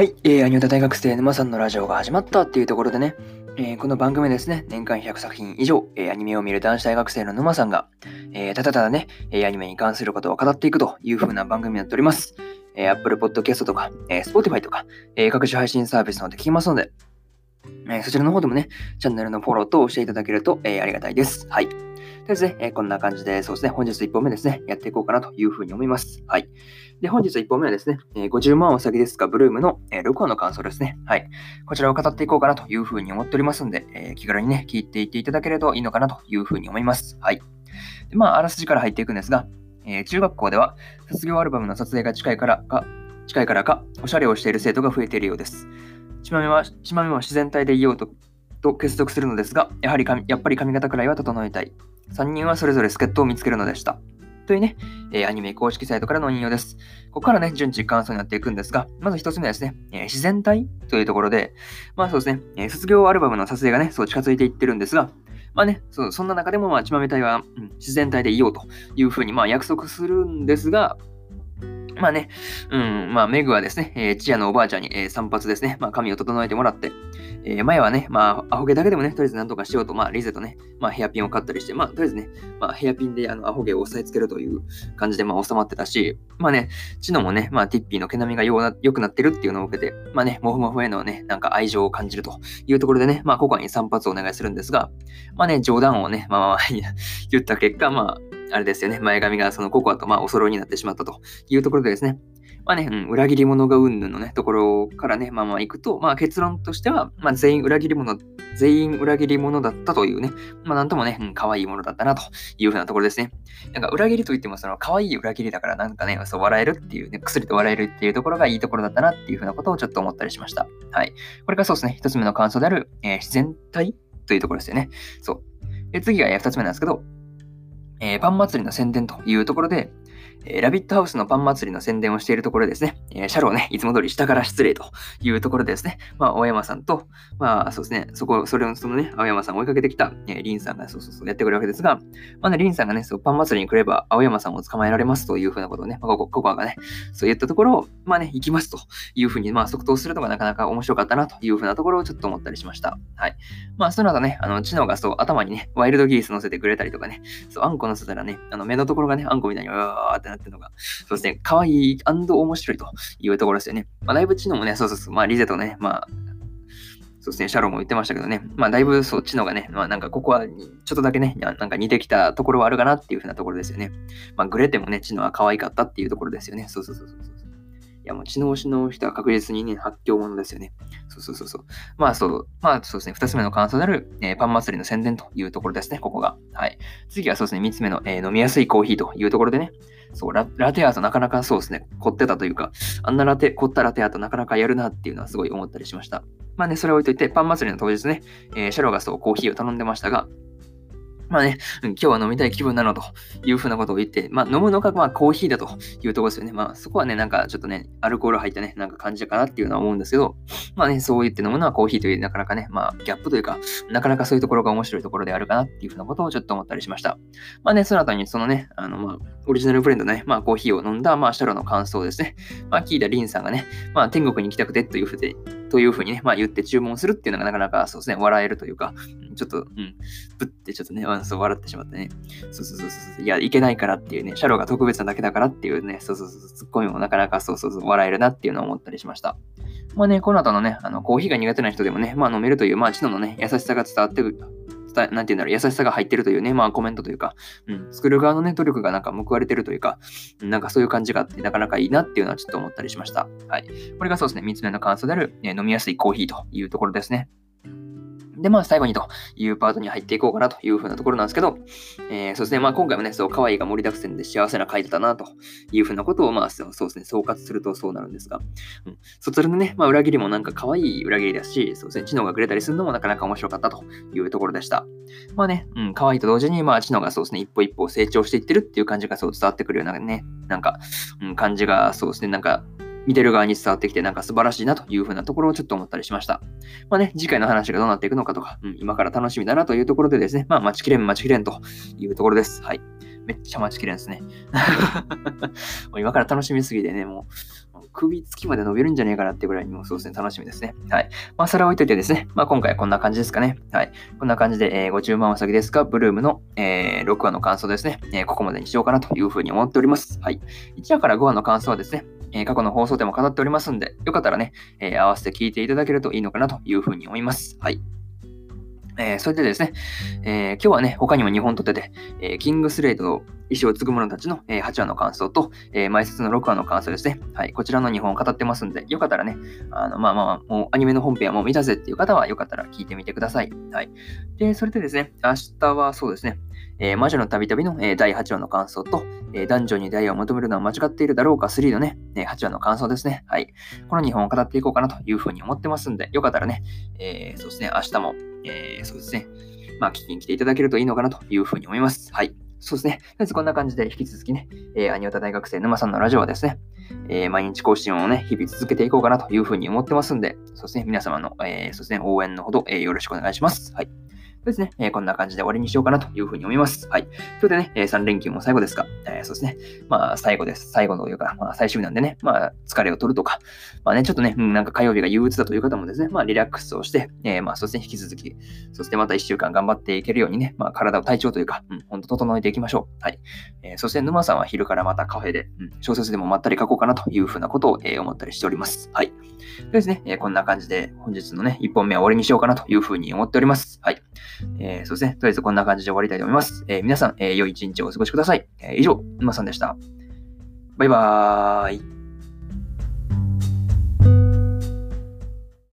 はい、えー、アニオタ大学生沼さんのラジオが始まったっていうところでね、えー、この番組ですね、年間100作品以上、えー、アニメを見る男子大学生の沼さんが、えー、ただただね、えアニメに関することを語っていくという風な番組になっております。え Apple Podcast とか、え Spotify とか、え各種配信サービスので聞きますので、えそちらの方でもね、チャンネルのフォローとしていただけると、えありがたいです。はい。とりあえずね、えこんな感じで、そうですね、本日1本目ですね、やっていこうかなというふうに思います。はい。で、本日1本目はですね、え50万お先ですが、ブルームの、え6話の感想ですね。はい。こちらを語っていこうかなというふうに思っておりますので、え気軽にね、聞いていっていただけるといいのかなというふうに思います。はい。でまあ、あらすじから入っていくんですが、え中学校では卒業アルバムの撮影が近いからか、近いからか、おしゃれをしている生徒が増えているようです。ちまみは、ちまみは自然体でいようとと結束するのですが、やはりやっぱり髪型くらいは整えたい。3人はそれぞれ助っ人を見つけるのでした。というね、えー、アニメ公式サイトからの引用です。ここからね、順次感想になっていくんですが、まず1つ目はですね、えー、自然体というところで、まあそうですね、えー、卒業アルバムの撮影がね、そう近づいていってるんですが、まあね、そそんな中でも、まあ、ちまめ隊は、うん、自然体でいようというふうに、まあ、約束するんですが、まあね、うん、まあ、メグはですね、えー、チアのおばあちゃんに、えー、散髪ですね、まあ、髪を整えてもらって、えー、前はね、まあ、アホ毛だけでもね、とりあえずなんとかしようと、まあ、リゼとね、まあ、ヘアピンを買ったりして、まあ、とりあえずね、まあ、ヘアピンであのアホ毛を押さえつけるという感じで、まあ、収まってたし、まあね、チノもね、まあ、ティッピーの毛並みが良くなってるっていうのを受けて、まあね、モフモフへのね、なんか愛情を感じるというところでね、まあ、ココアに散髪をお願いするんですが、まあね、冗談をね、まあまあ 言った結果、まあ、あれですよね、前髪がそのココアとまあお揃いになってしまったというところでですね、まあね、うん、裏切り者がうんぬんのね、ところからね、まあまあ行くと、まあ結論としては、まあ全員裏切り者、全員裏切り者だったというね、まあなんともね、うん、可愛いものだったなというふうなところですね。なんか裏切りといっても、その可愛い裏切りだからなんかね、そう笑えるっていうね、薬と笑えるっていうところがいいところだったなっていうふうなことをちょっと思ったりしました。はい。これがそうですね、一つ目の感想である、えー、自然体というところですよね。そう。で次が二つ目なんですけど、えー、パン祭りの宣伝というところで、え、ラビットハウスのパン祭りの宣伝をしているところですね、え、シャローね、いつも通り下から失礼というところでですね、まあ、青山さんと、まあ、そうですね、そこ、それを、そのね、青山さんを追いかけてきた、えー、リンさんが、そうそうそう、やってくるわけですが、まあね、リンさんがね、そう、パン祭りに来れば、青山さんを捕まえられますというふうなことをね、まあ、ここ、ここがね、そう言ったところを、まあね、行きますというふうに、まあ、即答するのがなかなか面白かったなというふうなところをちょっと思ったりしました。はい。まあ、その後ね、あの、知能がそう、頭にね、ワイルドギース乗せてくれたりとかね、そう、あんこ乗せたらね、あの、目のところがね、あんこみたいに、うわーってなってるのが、そうですね、可愛い面白いというところですよね。まあ、だいぶ知能もね、そうそうそう、まあ、リゼとね、まあ、そうですね、シャローも言ってましたけどね、まあ、だいぶそう、知能がね、まあ、なんかここはちょっとだけね、なんか似てきたところはあるかなっていうふうなところですよね。まあ、グレテもね、知能は可愛かったっていうところですよね。そうそうそうそうそう。いや、もう知能しの人は確実にね、発狂者ですよね。そうそうそうそう。まあそう、まあそうですね、二つ目の感想である、えー、パン祭りの宣伝というところですね、ここが。はい。次はそうですね、三つ目の、えー、飲みやすいコーヒーというところでね、そうラ、ラテアートなかなかそうですね、凝ってたというか、あんなラテ、凝ったラテアートなかなかやるなっていうのはすごい思ったりしました。まあね、それを置いといて、パン祭りの当日ね、えー、シャロがそうコーヒーを頼んでましたが、まあね、今日は飲みたい気分なのというふうなことを言って、まあ飲むのがまあコーヒーだというところですよね。まあそこはね、なんかちょっとね、アルコール入ったね、なんか感じかなっていうのは思うんですけど、まあね、そう言って飲むのはコーヒーという、なかなかね、まあギャップというか、なかなかそういうところが面白いところであるかなっていうふうなことをちょっと思ったりしました。まあね、その後にそのね、あのまあ、オリジナルブレンドね、まあコーヒーを飲んだ、まあシャロの感想ですね。まあ聞いたリンさんがね、まあ天国に行きたくてというふうで、というふうにね、まあ言って注文するっていうのがなかなかそうですね、笑えるというか、ちょっと、うん、ぶってちょっとね、そう笑ってしまってね。そうそうそうそう、いや、いけないからっていうね、シャローが特別なだけだからっていうね、そうそうそう、ツッコミもなかなかそうそうそう、笑えるなっていうのを思ったりしました。まあね、この後のね、あの、コーヒーが苦手な人でもね、まあ飲めるという、まあ、知能のね、優しさが伝わってくるくる。なんて言うんだろう、優しさが入ってるというね、まあコメントというか、うん、作る側のね、努力がなんか報われてるというか、なんかそういう感じがあって、なかなかいいなっていうのはちょっと思ったりしました。はい。これがそうですね、3つ目の感想である、ね、飲みやすいコーヒーというところですね。で、まあ、最後にというパートに入っていこうかなというふうなところなんですけど、えー、そうですね、まあ、今回もね、そう、可愛いが盛りだくさんで幸せな回だなというふうなことを、まあ、そうですね、総括するとそうなるんですが、うん、そちらのね、まあ、裏切りもなんか可愛い裏切りだし、そうですね、知能がくれたりするのもなかなか面白かったというところでした。まあね、うん、可愛いと同時に、まあ、知能がそうですね、一歩一歩成長していってるっていう感じがそう伝わってくるようなね、なんか、うん、感じがそうですね、なんか、見てる側に伝わってきて、なんか素晴らしいなというふうなところをちょっと思ったりしました。まあね、次回の話がどうなっていくのかとか、うん、今から楽しみだなというところでですね、まあ待ちきれん待ちきれんというところです。はい。めっちゃ待ちきれんですね。もう今から楽しみすぎてね、もう、首つきまで伸びるんじゃねえかなってぐらいにもそうですね、楽しみですね。はい。まあ、それを置いといてですね、まあ、今回はこんな感じですかね。はい。こんな感じで、えー、ご注文は先ですか、ブルームの、えー、6話の感想ですね、えー、ここまでにしようかなというふうに思っております。はい。1話から5話の感想はですね、え、過去の放送でも語っておりますんで、よかったらね、え、合わせて聞いていただけるといいのかなというふうに思います。はい。えー、それでですね、えー、今日はね、他にも2本撮ってて、えー、キングスレイドの意志を継ぐ者たちの、え8話の感想と、えー、前説の6話の感想ですね。はい、こちらの2本を語ってますんで、よかったらね、あの、まあまあ、もうアニメの本編はもう見たぜっていう方は、よかったら聞いてみてください。はい。で、それでですね、明日はそうですね、え、魔女のたびたびの、え、第8話の感想と、えー、男女に出会いを求めるのは間違っているだろうか3のね、え8話の感想ですね。はい。この2本を語っていこうかなというふうに思ってますんで、よかったらね、えそうですね、明日も、えそうですね、まあ、聞きに来ていただけるといいのかなというふうに思います。はい。そうですね。とりあえずこんな感じで引き続きね、えー、アニオタ大学生沼さんのラジオはですね、えー、毎日更新をね、日々続けていこうかなというふうに思ってますんで、そうですね、皆様の、えー、そうですね、応援のほど、えー、よろしくお願いします。はい。そうですね、えー、こんな感じで終わりにしようかなというふうに思います。はい。今日でね、えー、3連休も最後ですが、えー、そうですね、まあ最後です。最後というか、まあ最終日なんでね、まあ疲れを取るとか、まあね、ちょっとね、うん、なんか火曜日が憂鬱だという方もですね、まあリラックスをして、え、まあそうですね、引き続き、そしてまた1週間頑張っていけるようにね、まあ体を体調というか、うん、ほんと整えていきましょう。はい。え、そして沼さんは昼からまたカフェで、うん、小説でもまったり書こうかなというふうなことを、え、思ったりしております。はい。でですね、え、こんな感じで本日のね、1本目は終わりにしようかなというふうに思っております。はい。えー、そうですね、とりあえずこんな感じで終わりたいと思います。えー、皆さん、えー、良い一日をお過ごしください。えー、以上、沼さんでした。バイバーイ。